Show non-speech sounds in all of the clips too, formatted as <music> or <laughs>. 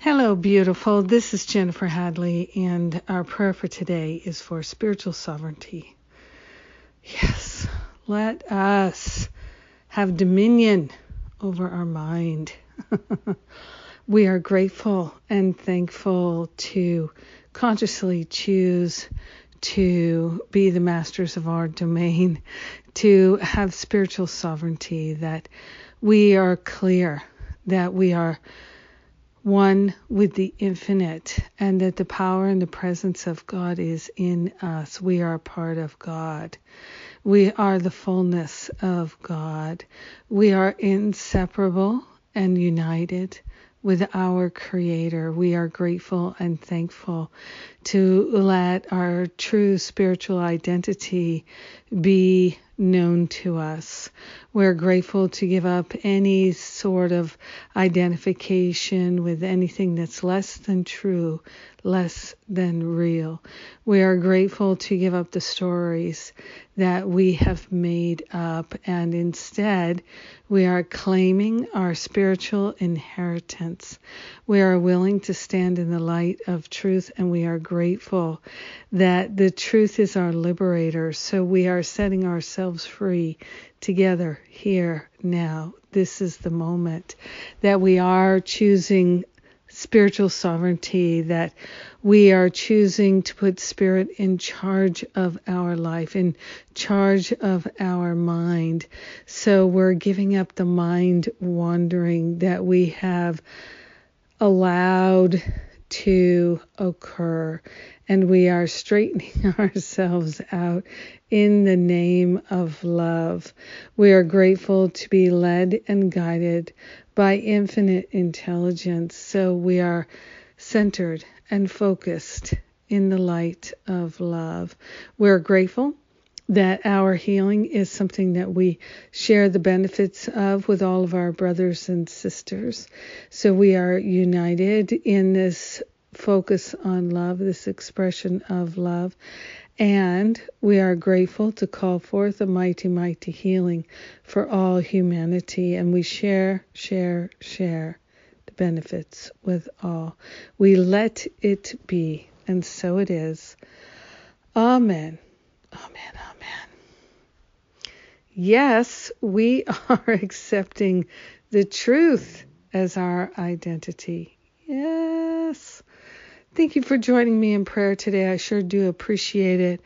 Hello, beautiful. This is Jennifer Hadley, and our prayer for today is for spiritual sovereignty. Yes, let us have dominion over our mind. <laughs> we are grateful and thankful to consciously choose to be the masters of our domain, to have spiritual sovereignty, that we are clear that we are one with the infinite and that the power and the presence of God is in us. We are part of God. We are the fullness of God. We are inseparable and united with our Creator. We are grateful and thankful to let our true spiritual identity be known to us. We're grateful to give up any sort of identification with anything that's less than true, less than real. We are grateful to give up the stories that we have made up and instead we are claiming our spiritual inheritance. We are willing to stand in the light of truth and we are grateful that the truth is our liberator. So we are setting ourselves free together here now. This is the moment that we are choosing spiritual sovereignty, that we are choosing to put spirit in charge of our life, in charge of our mind. So we're giving up the mind wandering that we have allowed to occur and we are straightening <laughs> ourselves out in the name of love. We are grateful to be led and guided by infinite intelligence. So we are centered and focused in the light of love. We're grateful that our healing is something that we share the benefits of with all of our brothers and sisters. So we are united in this focus on love, this expression of love. And we are grateful to call forth a mighty, mighty healing for all humanity. And we share, share, share the benefits with all. We let it be. And so it is. Amen. Amen. Amen. Yes, we <laughs> are accepting the truth as our identity. Yes. Thank you for joining me in prayer today. I sure do appreciate it.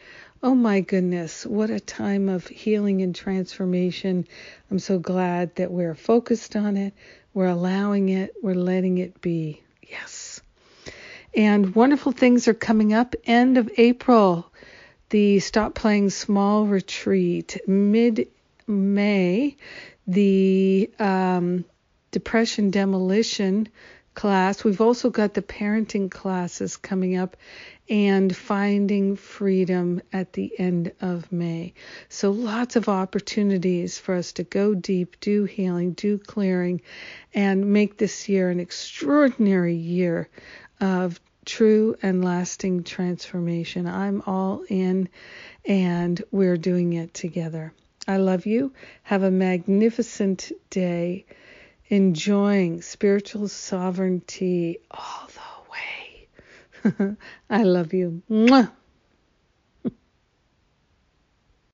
Oh my goodness, what a time of healing and transformation. I'm so glad that we're focused on it, we're allowing it, we're letting it be. Yes. And wonderful things are coming up end of April. The Stop Playing Small retreat, mid May, the um, Depression Demolition class. We've also got the parenting classes coming up and finding freedom at the end of May. So lots of opportunities for us to go deep, do healing, do clearing, and make this year an extraordinary year of true and lasting transformation. I'm all in and we're doing it together. I love you. Have a magnificent day enjoying spiritual sovereignty all the way. <laughs> I love you. Mwah.